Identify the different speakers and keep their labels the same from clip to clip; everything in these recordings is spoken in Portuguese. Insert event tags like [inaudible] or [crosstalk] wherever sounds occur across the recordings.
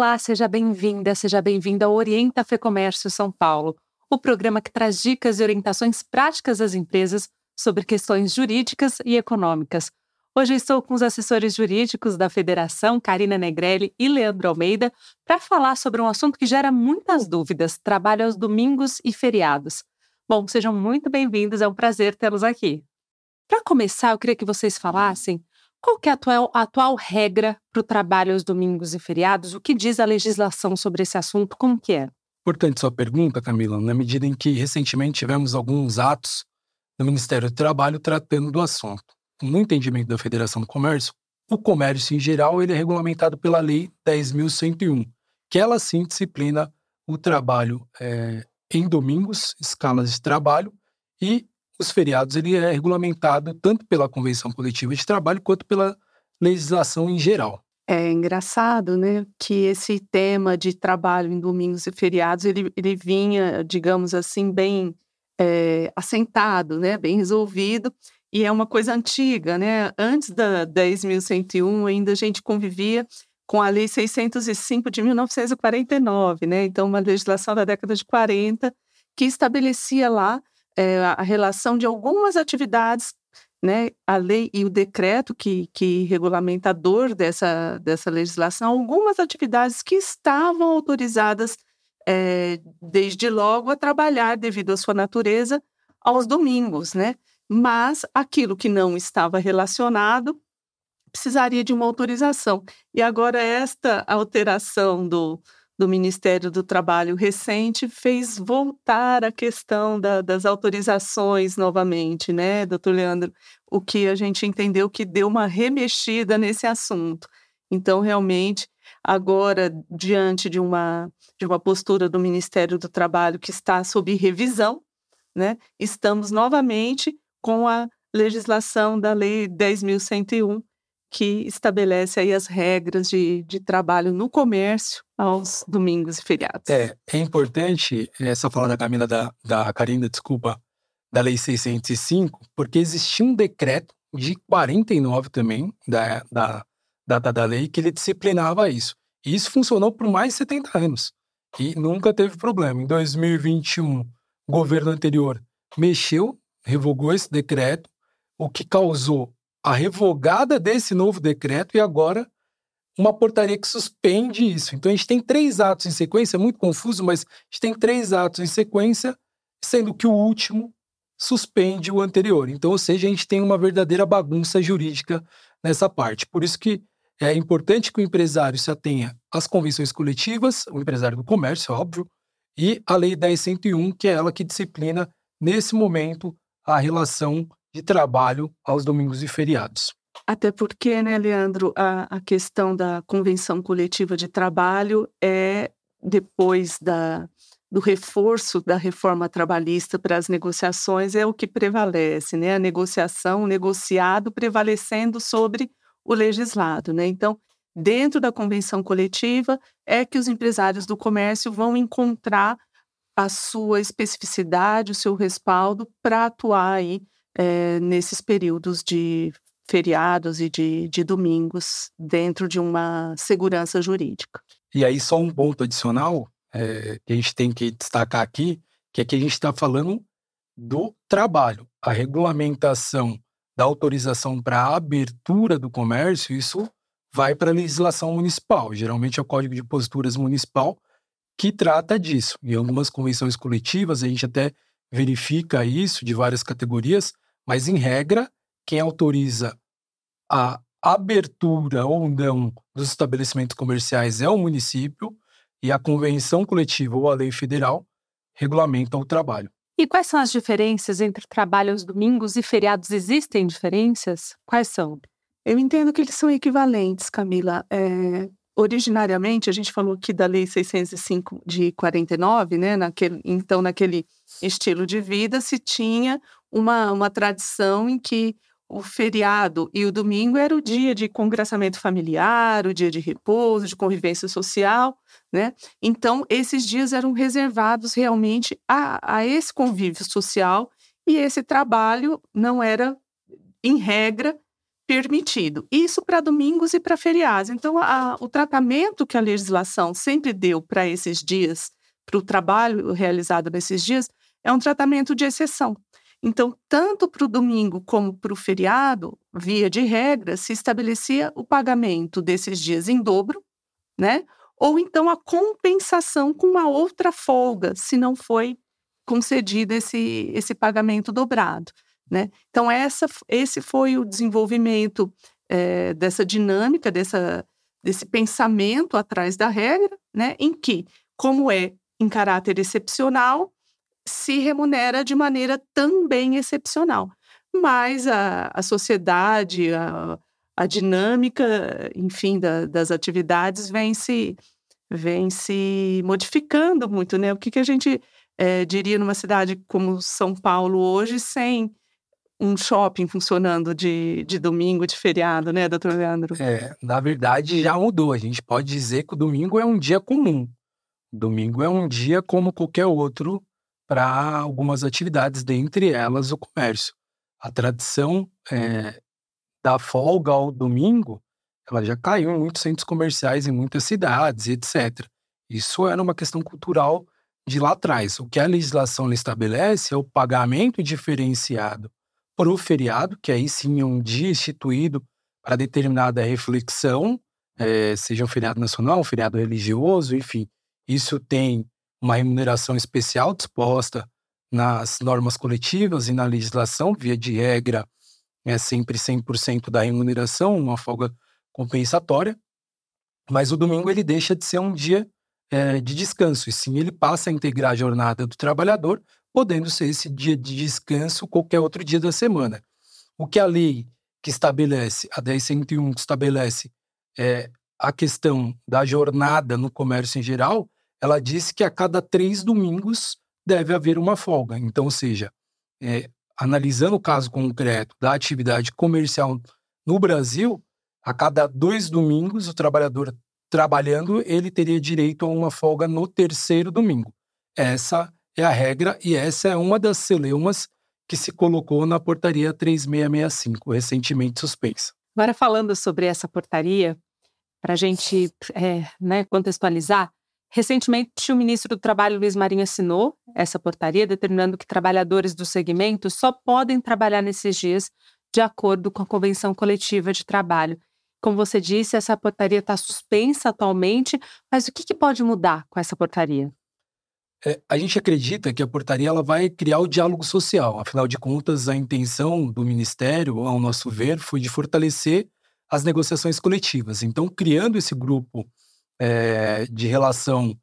Speaker 1: Olá, seja bem-vinda, seja bem-vinda ao Orienta Fê Comércio São Paulo, o programa que traz dicas e orientações práticas às empresas sobre questões jurídicas e econômicas. Hoje estou com os assessores jurídicos da Federação, Karina Negrelli e Leandro Almeida, para falar sobre um assunto que gera muitas dúvidas: trabalho aos domingos e feriados. Bom, sejam muito bem-vindos, é um prazer tê-los aqui. Para começar, eu queria que vocês falassem qual que é a atual, a atual regra para o trabalho aos domingos e feriados? O que diz a legislação sobre esse assunto? Como que é?
Speaker 2: Importante sua pergunta, Camila, na medida em que recentemente tivemos alguns atos do Ministério do Trabalho tratando do assunto. No entendimento da Federação do Comércio, o comércio em geral ele é regulamentado pela Lei 10.101, que ela sim disciplina o trabalho é, em domingos, escalas de trabalho, e os feriados ele é regulamentado tanto pela Convenção Coletiva de Trabalho quanto pela legislação em geral.
Speaker 3: É engraçado, né, que esse tema de trabalho em domingos e feriados ele, ele vinha, digamos assim, bem é, assentado, né, bem resolvido, e é uma coisa antiga, né? Antes da 10.101 ainda a gente convivia com a Lei 605 de 1949, né? Então uma legislação da década de 40 que estabelecia lá é, a relação de algumas atividades, né, a lei e o decreto que, que regulamentador dessa, dessa legislação, algumas atividades que estavam autorizadas é, desde logo a trabalhar devido à sua natureza aos domingos, né? Mas aquilo que não estava relacionado precisaria de uma autorização. E agora esta alteração do, do Ministério do Trabalho recente fez voltar a questão da, das autorizações novamente, né, doutor Leandro? O que a gente entendeu que deu uma remexida nesse assunto. Então, realmente, agora, diante de uma, de uma postura do Ministério do Trabalho que está sob revisão, né, estamos novamente com a legislação da Lei 10.101, que estabelece aí as regras de, de trabalho no comércio aos domingos e feriados.
Speaker 2: É, é importante essa fala da Camila, da, da Karina, desculpa, da Lei 605, porque existia um decreto de 49 também, da, da, da, da lei, que ele disciplinava isso. E isso funcionou por mais de 70 anos. E nunca teve problema. Em 2021, o governo anterior mexeu, revogou esse decreto, o que causou a revogada desse novo decreto e agora uma portaria que suspende isso. Então a gente tem três atos em sequência, é muito confuso, mas a gente tem três atos em sequência, sendo que o último suspende o anterior. Então, ou seja, a gente tem uma verdadeira bagunça jurídica nessa parte. Por isso que é importante que o empresário se atenha às convenções coletivas, o empresário do comércio, óbvio, e a Lei 10.101, que é ela que disciplina, nesse momento, a relação de trabalho aos domingos e feriados.
Speaker 3: Até porque, né, Leandro, a, a questão da convenção coletiva de trabalho é depois da, do reforço da reforma trabalhista para as negociações é o que prevalece, né? A negociação, o negociado prevalecendo sobre o legislado, né? Então, dentro da convenção coletiva é que os empresários do comércio vão encontrar a sua especificidade, o seu respaldo para atuar aí é, nesses períodos de feriados e de, de domingos dentro de uma segurança jurídica.
Speaker 2: E aí, só um ponto adicional é, que a gente tem que destacar aqui, que é que a gente está falando do trabalho. A regulamentação da autorização para a abertura do comércio, isso vai para a legislação municipal. Geralmente é o Código de Posturas Municipal que trata disso. Em algumas convenções coletivas, a gente até verifica isso de várias categorias, mas em regra, quem autoriza a abertura ou não dos estabelecimentos comerciais é o município e a convenção coletiva ou a lei federal regulamentam o trabalho.
Speaker 1: E quais são as diferenças entre trabalho aos domingos e feriados? Existem diferenças? Quais são?
Speaker 3: Eu entendo que eles são equivalentes, Camila. É, originariamente, a gente falou aqui da Lei 605 de 49, né? Naquele, então, naquele estilo de vida, se tinha uma, uma tradição em que o feriado e o domingo era o dia de congraçamento familiar, o dia de repouso, de convivência social, né? Então, esses dias eram reservados realmente a, a esse convívio social e esse trabalho não era, em regra, permitido. Isso para domingos e para feriados. Então, a, o tratamento que a legislação sempre deu para esses dias, para o trabalho realizado nesses dias, é um tratamento de exceção. Então, tanto para o domingo como para o feriado, via de regra, se estabelecia o pagamento desses dias em dobro, né? Ou então a compensação com uma outra folga, se não foi concedido esse, esse pagamento dobrado. Né? Então, essa, esse foi o desenvolvimento é, dessa dinâmica, dessa, desse pensamento atrás da regra, né? em que, como é em caráter excepcional, se remunera de maneira também excepcional. Mas a, a sociedade, a, a dinâmica, enfim, da, das atividades vem se, vem se modificando muito, né? O que, que a gente é, diria numa cidade como São Paulo hoje sem um shopping funcionando de, de domingo, de feriado, né, doutor Leandro?
Speaker 2: É, na verdade já mudou. A gente pode dizer que o domingo é um dia comum. Domingo é um dia como qualquer outro para algumas atividades, dentre elas o comércio. A tradição é, da folga ao domingo, ela já caiu em muitos centros comerciais, em muitas cidades, etc. Isso era uma questão cultural de lá atrás. O que a legislação estabelece é o pagamento diferenciado para o feriado, que aí sim é um dia instituído para determinada reflexão, é, seja um feriado nacional, um feriado religioso, enfim. Isso tem uma remuneração especial disposta nas normas coletivas e na legislação, via de regra, é sempre 100% da remuneração, uma folga compensatória. Mas o domingo ele deixa de ser um dia é, de descanso, e sim ele passa a integrar a jornada do trabalhador podendo ser esse dia de descanso qualquer outro dia da semana. O que a lei que estabelece, a 1001 que estabelece é, a questão da jornada no comércio em geral, ela diz que a cada três domingos deve haver uma folga. Então, ou seja, é, analisando o caso concreto da atividade comercial no Brasil, a cada dois domingos o trabalhador trabalhando, ele teria direito a uma folga no terceiro domingo. Essa é a regra e essa é uma das celeumas que se colocou na portaria 3665, recentemente suspensa.
Speaker 1: Agora, falando sobre essa portaria, para a gente é, né, contextualizar, recentemente o ministro do Trabalho, Luiz Marinho, assinou essa portaria, determinando que trabalhadores do segmento só podem trabalhar nesses dias de acordo com a Convenção Coletiva de Trabalho. Como você disse, essa portaria está suspensa atualmente, mas o que, que pode mudar com essa portaria?
Speaker 2: É, a gente acredita que a portaria ela vai criar o diálogo social. Afinal de contas, a intenção do Ministério, ao nosso ver, foi de fortalecer as negociações coletivas. Então, criando esse grupo é, de relação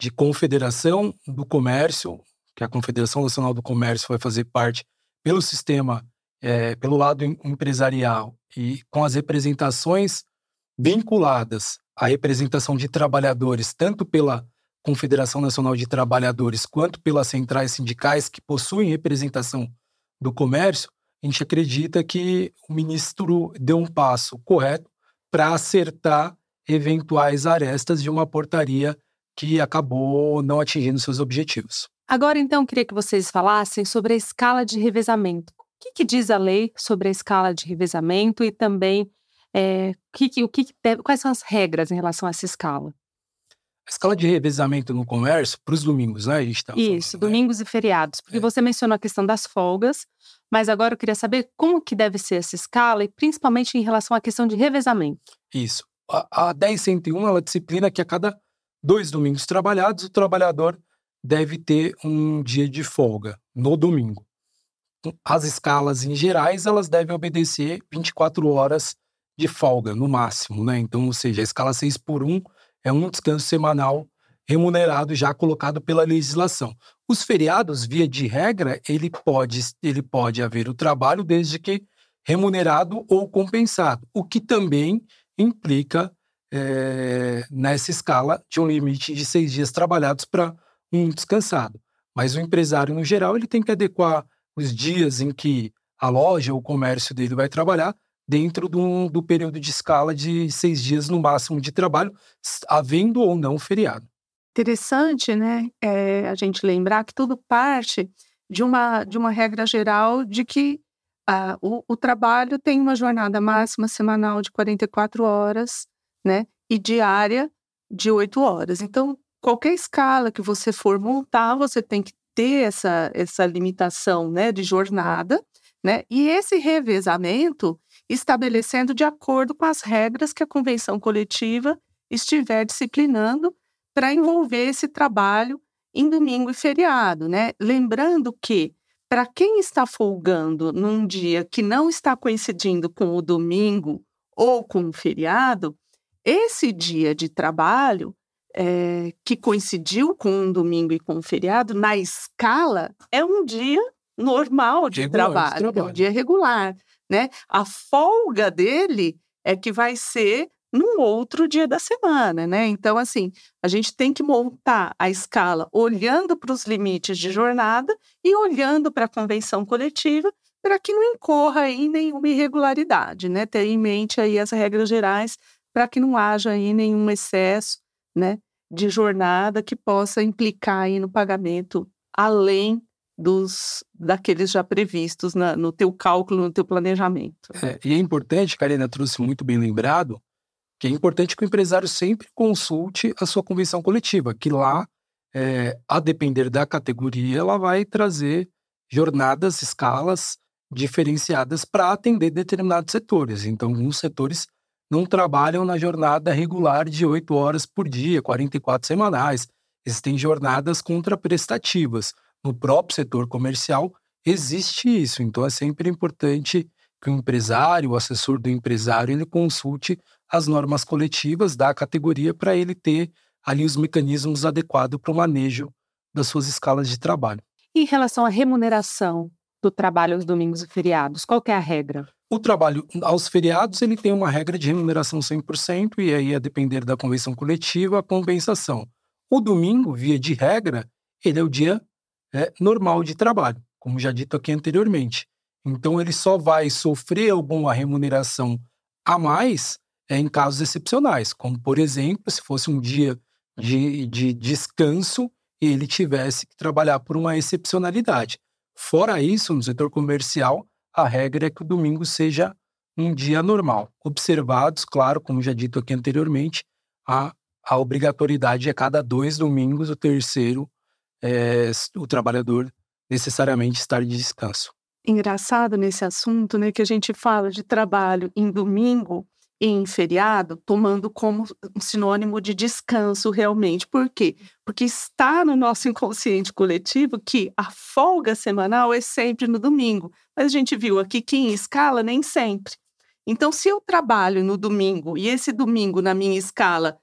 Speaker 2: de confederação do comércio, que a Confederação Nacional do Comércio vai fazer parte pelo sistema, é, pelo lado empresarial e com as representações vinculadas à representação de trabalhadores, tanto pela Confederação Nacional de Trabalhadores quanto pelas centrais sindicais que possuem representação do comércio, a gente acredita que o ministro deu um passo correto para acertar eventuais arestas de uma portaria que acabou não atingindo seus objetivos.
Speaker 1: Agora, então, queria que vocês falassem sobre a escala de revezamento. O que, que diz a lei sobre a escala de revezamento e também é, que, o que deve, quais são as regras em relação a essa escala?
Speaker 2: A escala de revezamento no comércio para os domingos, né? A gente
Speaker 1: tá Isso, falando, né? domingos né? e feriados. Porque é. você mencionou a questão das folgas, mas agora eu queria saber como que deve ser essa escala e principalmente em relação à questão de revezamento.
Speaker 2: Isso. A, a 10.101, ela disciplina que a cada dois domingos trabalhados, o trabalhador deve ter um dia de folga no domingo. As escalas em gerais, elas devem obedecer 24 horas de folga, no máximo, né? Então, ou seja, a escala 6 por 1 é um descanso semanal remunerado já colocado pela legislação. Os feriados, via de regra, ele pode, ele pode haver o trabalho desde que remunerado ou compensado, o que também implica é, nessa escala de um limite de seis dias trabalhados para um descansado. Mas o empresário, no geral, ele tem que adequar os dias em que a loja ou o comércio dele vai trabalhar dentro do, do período de escala de seis dias no máximo de trabalho, havendo ou não feriado.
Speaker 3: Interessante, né? É, a gente lembrar que tudo parte de uma, de uma regra geral de que a, o, o, trabalho tem uma jornada máxima semanal de 44 horas, né? E diária de 8 horas. Então, qualquer escala que você for montar, você tem que ter essa, essa limitação né, de jornada, né? E esse revezamento estabelecendo de acordo com as regras que a convenção coletiva estiver disciplinando para envolver esse trabalho em domingo e feriado, né? Lembrando que para quem está folgando num dia que não está coincidindo com o domingo ou com o feriado, esse dia de trabalho é, que coincidiu com um domingo e com um feriado, na escala, é um dia normal de, regular, trabalho, de trabalho, é um dia regular. Né? A folga dele é que vai ser num outro dia da semana, né? Então, assim, a gente tem que montar a escala olhando para os limites de jornada e olhando para a convenção coletiva para que não incorra aí nenhuma irregularidade, né? Ter em mente aí as regras gerais para que não haja aí nenhum excesso, né, de jornada que possa implicar aí no pagamento além dos daqueles já previstos na, no teu cálculo, no teu planejamento.
Speaker 2: É, e é importante, Karina trouxe muito bem lembrado, que é importante que o empresário sempre consulte a sua convenção coletiva, que lá, é, a depender da categoria, ela vai trazer jornadas, escalas diferenciadas para atender determinados setores. Então, alguns setores não trabalham na jornada regular de 8 horas por dia, 44 semanais. Existem jornadas contraprestativas. No próprio setor comercial existe isso. Então, é sempre importante que o empresário, o assessor do empresário, ele consulte as normas coletivas da categoria para ele ter ali os mecanismos adequados para o manejo das suas escalas de trabalho.
Speaker 1: Em relação à remuneração do trabalho aos domingos e feriados, qual é a regra?
Speaker 2: O trabalho aos feriados ele tem uma regra de remuneração 100% e aí a depender da convenção coletiva a compensação. O domingo, via de regra, ele é o dia é, normal de trabalho, como já dito aqui anteriormente. Então ele só vai sofrer alguma remuneração a mais é, em casos excepcionais, como, por exemplo, se fosse um dia de, de descanso e ele tivesse que trabalhar por uma excepcionalidade. Fora isso, no setor comercial, a regra é que o domingo seja um dia normal. Observados, claro, como já dito aqui anteriormente, a, a obrigatoriedade é cada dois domingos, o terceiro, é, o trabalhador necessariamente estar de descanso.
Speaker 3: Engraçado nesse assunto, né, que a gente fala de trabalho em domingo, em feriado, tomando como um sinônimo de descanso realmente. Por quê? Porque está no nosso inconsciente coletivo que a folga semanal é sempre no domingo. Mas a gente viu aqui que em escala nem sempre. Então, se eu trabalho no domingo e esse domingo na minha escala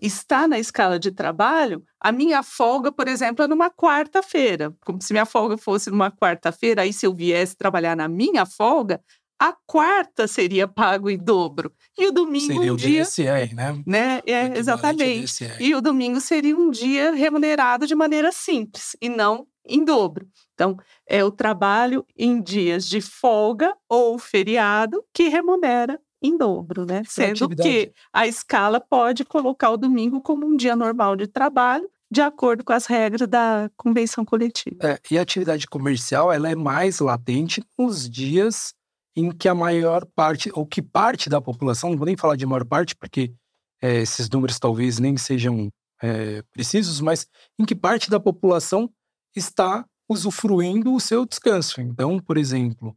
Speaker 3: está na escala de trabalho, a minha folga, por exemplo, é numa quarta-feira. Como se minha folga fosse numa quarta-feira, aí se eu viesse trabalhar na minha folga, a quarta seria pago em dobro. E o domingo
Speaker 2: seria
Speaker 3: um
Speaker 2: o
Speaker 3: dia,
Speaker 2: DSR, né?
Speaker 3: né? É, exatamente. E o domingo seria um dia remunerado de maneira simples e não em dobro. Então, é o trabalho em dias de folga ou feriado que remunera em dobro, né? Sendo que a escala pode colocar o domingo como um dia normal de trabalho, de acordo com as regras da convenção coletiva.
Speaker 2: É, e a atividade comercial ela é mais latente nos dias em que a maior parte, ou que parte da população, não vou nem falar de maior parte, porque é, esses números talvez nem sejam é, precisos, mas em que parte da população está usufruindo o seu descanso. Então, por exemplo,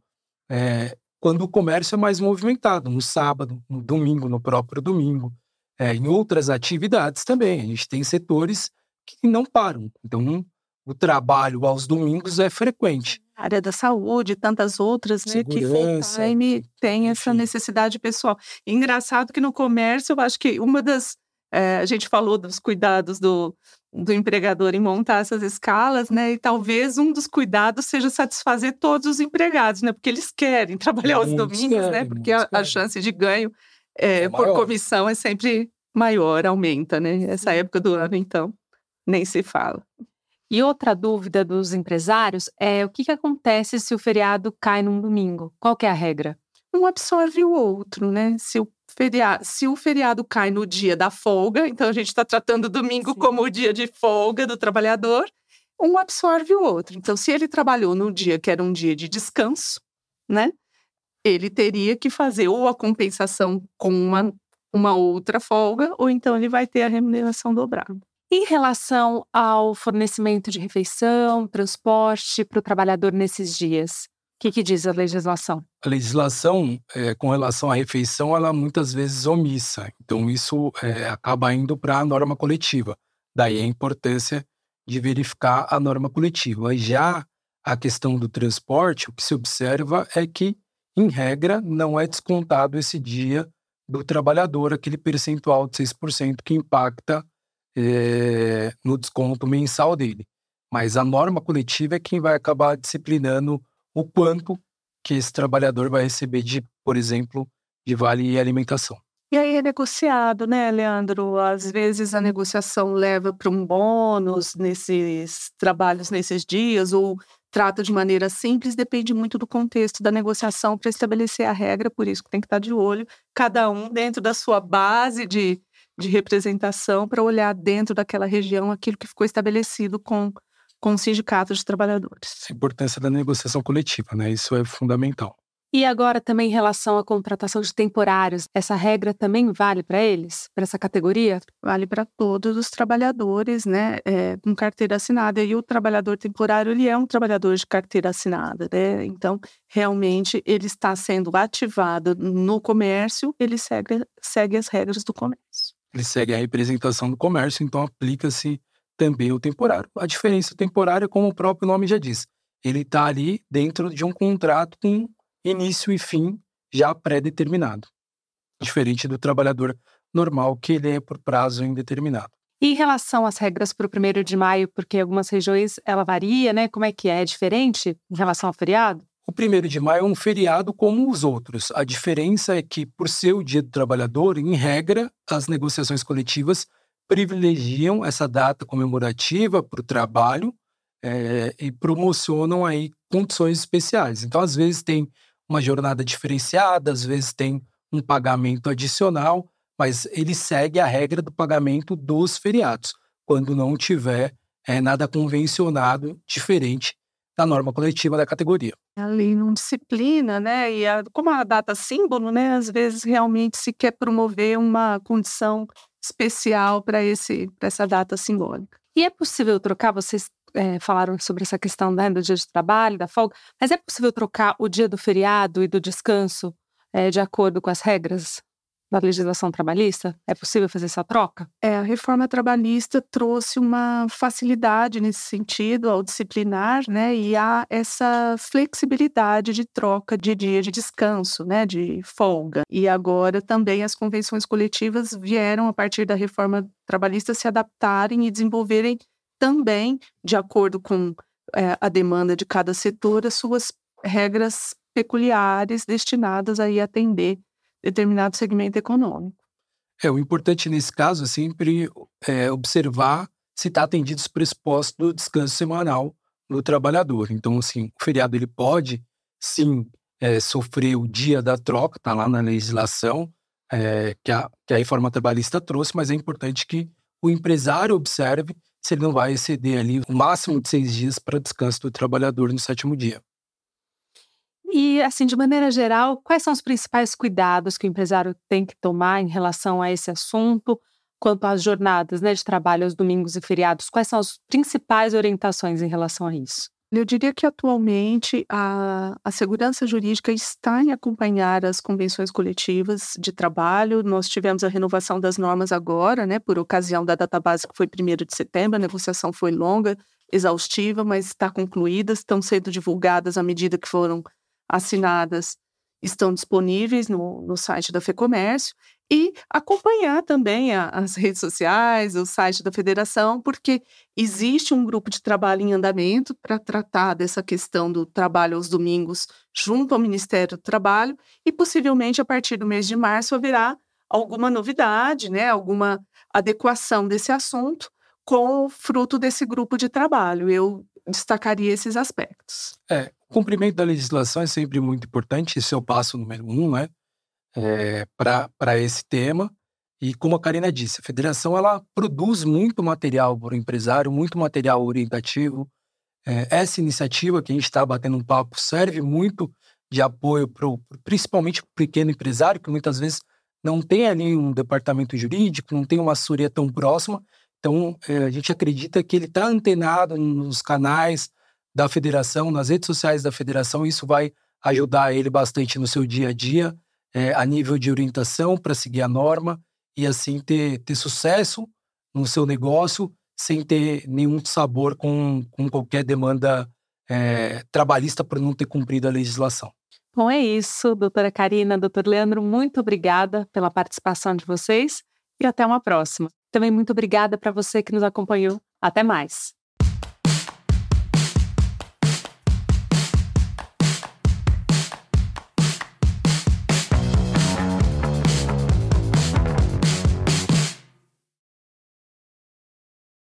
Speaker 2: é, quando o comércio é mais movimentado, no sábado, no domingo, no próprio domingo, em outras atividades também. A gente tem setores que não param. Então, o trabalho aos domingos é frequente
Speaker 3: área da saúde, tantas outras, né, que full time tem essa necessidade pessoal. E engraçado que no comércio, eu acho que uma das é, a gente falou dos cuidados do, do empregador em montar essas escalas, né? E talvez um dos cuidados seja satisfazer todos os empregados, né? Porque eles querem [laughs] trabalhar os domingos, né, querem, né? Porque a, a, chance de ganho é, é por comissão é sempre maior, aumenta, né? Essa época do ano, então, nem se fala.
Speaker 1: E outra dúvida dos empresários é o que, que acontece se o feriado cai num domingo? Qual é a regra?
Speaker 3: Um absorve o outro, né? Se o feriado, se o feriado cai no dia da folga, então a gente está tratando o domingo Sim. como o dia de folga do trabalhador, um absorve o outro. Então, se ele trabalhou no dia que era um dia de descanso, né? Ele teria que fazer ou a compensação com uma, uma outra folga, ou então ele vai ter a remuneração dobrada.
Speaker 1: Em relação ao fornecimento de refeição, transporte para o trabalhador nesses dias, o que, que, diz a legislação?
Speaker 2: A legislação, é, com relação à refeição, ela é muitas vezes omissa. Então, isso é, acaba indo para a norma coletiva. Daí a importância de verificar a norma coletiva. Já a questão do transporte, o que se observa é que, em regra, não é descontado esse dia do trabalhador, aquele percentual de 6% que impacta é, no desconto mensal dele. Mas a norma coletiva é quem vai acabar disciplinando o quanto que esse trabalhador vai receber de, por exemplo, de vale alimentação.
Speaker 3: E aí é negociado, né, Leandro? Às vezes a negociação leva para um bônus nesses trabalhos nesses dias, ou trata de maneira simples, depende muito do contexto da negociação para estabelecer a regra, por isso que tem que estar de olho, cada um dentro da sua base de, de representação, para olhar dentro daquela região aquilo que ficou estabelecido com com sindicatos de trabalhadores.
Speaker 2: A importância da negociação coletiva, né? Isso é fundamental.
Speaker 1: E agora também em relação à contratação de temporários, essa regra também vale para eles, para essa categoria?
Speaker 3: Vale para todos os trabalhadores, né, é, com carteira assinada. E o trabalhador temporário, ele é um trabalhador de carteira assinada, né? Então, realmente, ele está sendo ativado no comércio, ele segue, segue as regras do comércio.
Speaker 2: Ele segue a representação do comércio, então aplica-se também o temporário. A diferença temporária, como o próprio nome já diz, ele está ali dentro de um contrato com início e fim já pré-determinado, diferente do trabalhador normal, que ele é por prazo indeterminado.
Speaker 1: E em relação às regras para o primeiro de maio, porque algumas regiões ela varia, né? Como é que é? É diferente em relação ao feriado?
Speaker 2: O primeiro de maio é um feriado como os outros. A diferença é que, por ser o dia do trabalhador, em regra, as negociações coletivas privilegiam essa data comemorativa para o trabalho é, e promocionam aí condições especiais. Então, às vezes tem uma jornada diferenciada, às vezes tem um pagamento adicional, mas ele segue a regra do pagamento dos feriados, quando não tiver é, nada convencionado diferente da norma coletiva da categoria.
Speaker 3: Ali não disciplina, né? E a, como a data símbolo, né? Às vezes realmente se quer promover uma condição especial para essa data simbólica.
Speaker 1: E é possível trocar? Vocês é, falaram sobre essa questão né, do dia de trabalho, da folga, mas é possível trocar o dia do feriado e do descanso é, de acordo com as regras da legislação trabalhista? É possível fazer essa troca?
Speaker 3: É, a reforma trabalhista trouxe uma facilidade nesse sentido ao disciplinar, né? E há essa flexibilidade de troca de dia de descanso, né? De folga. E agora também as convenções coletivas vieram, a partir da reforma trabalhista, se adaptarem e desenvolverem também, de acordo com é, a demanda de cada setor, as suas regras peculiares destinadas a atender determinado segmento econômico.
Speaker 2: É, o importante nesse caso é sempre é, observar se está atendido os pressupostos do descanso semanal do trabalhador. Então, assim, o feriado ele pode, sim, é, sofrer o dia da troca, está lá na legislação é, que, a, que a reforma trabalhista trouxe, mas é importante que o empresário observe se ele não vai exceder ali o máximo de seis dias para descanso do trabalhador no sétimo dia.
Speaker 1: E, assim, de maneira geral, quais são os principais cuidados que o empresário tem que tomar em relação a esse assunto, quanto às jornadas né, de trabalho aos domingos e feriados? Quais são as principais orientações em relação a isso?
Speaker 3: Eu diria que atualmente a, a segurança jurídica está em acompanhar as convenções coletivas de trabalho. Nós tivemos a renovação das normas agora, né, por ocasião da data base que foi 1 de setembro. A negociação foi longa, exaustiva, mas está concluída. Estão sendo divulgadas à medida que foram assinadas estão disponíveis no, no site da FEComércio e acompanhar também a, as redes sociais, o site da federação, porque existe um grupo de trabalho em andamento para tratar dessa questão do trabalho aos domingos junto ao Ministério do Trabalho e possivelmente a partir do mês de março haverá alguma novidade, né, alguma adequação desse assunto com o fruto desse grupo de trabalho. Eu destacaria esses aspectos.
Speaker 2: É, o cumprimento da legislação é sempre muito importante, esse é o passo número um, né? É, para esse tema. E como a Karina disse, a federação ela produz muito material para o empresário, muito material orientativo. É, essa iniciativa que a gente está batendo um papo serve muito de apoio, pro, principalmente para o pequeno empresário, que muitas vezes não tem ali um departamento jurídico, não tem uma assessoria tão próxima. Então, é, a gente acredita que ele está antenado nos canais da federação, nas redes sociais da federação, isso vai ajudar ele bastante no seu dia a dia, é, a nível de orientação para seguir a norma e assim ter, ter sucesso no seu negócio sem ter nenhum sabor com, com qualquer demanda é, trabalhista por não ter cumprido a legislação.
Speaker 1: Bom, é isso, doutora Karina, doutor Leandro, muito obrigada pela participação de vocês e até uma próxima. Também muito obrigada para você que nos acompanhou. Até mais.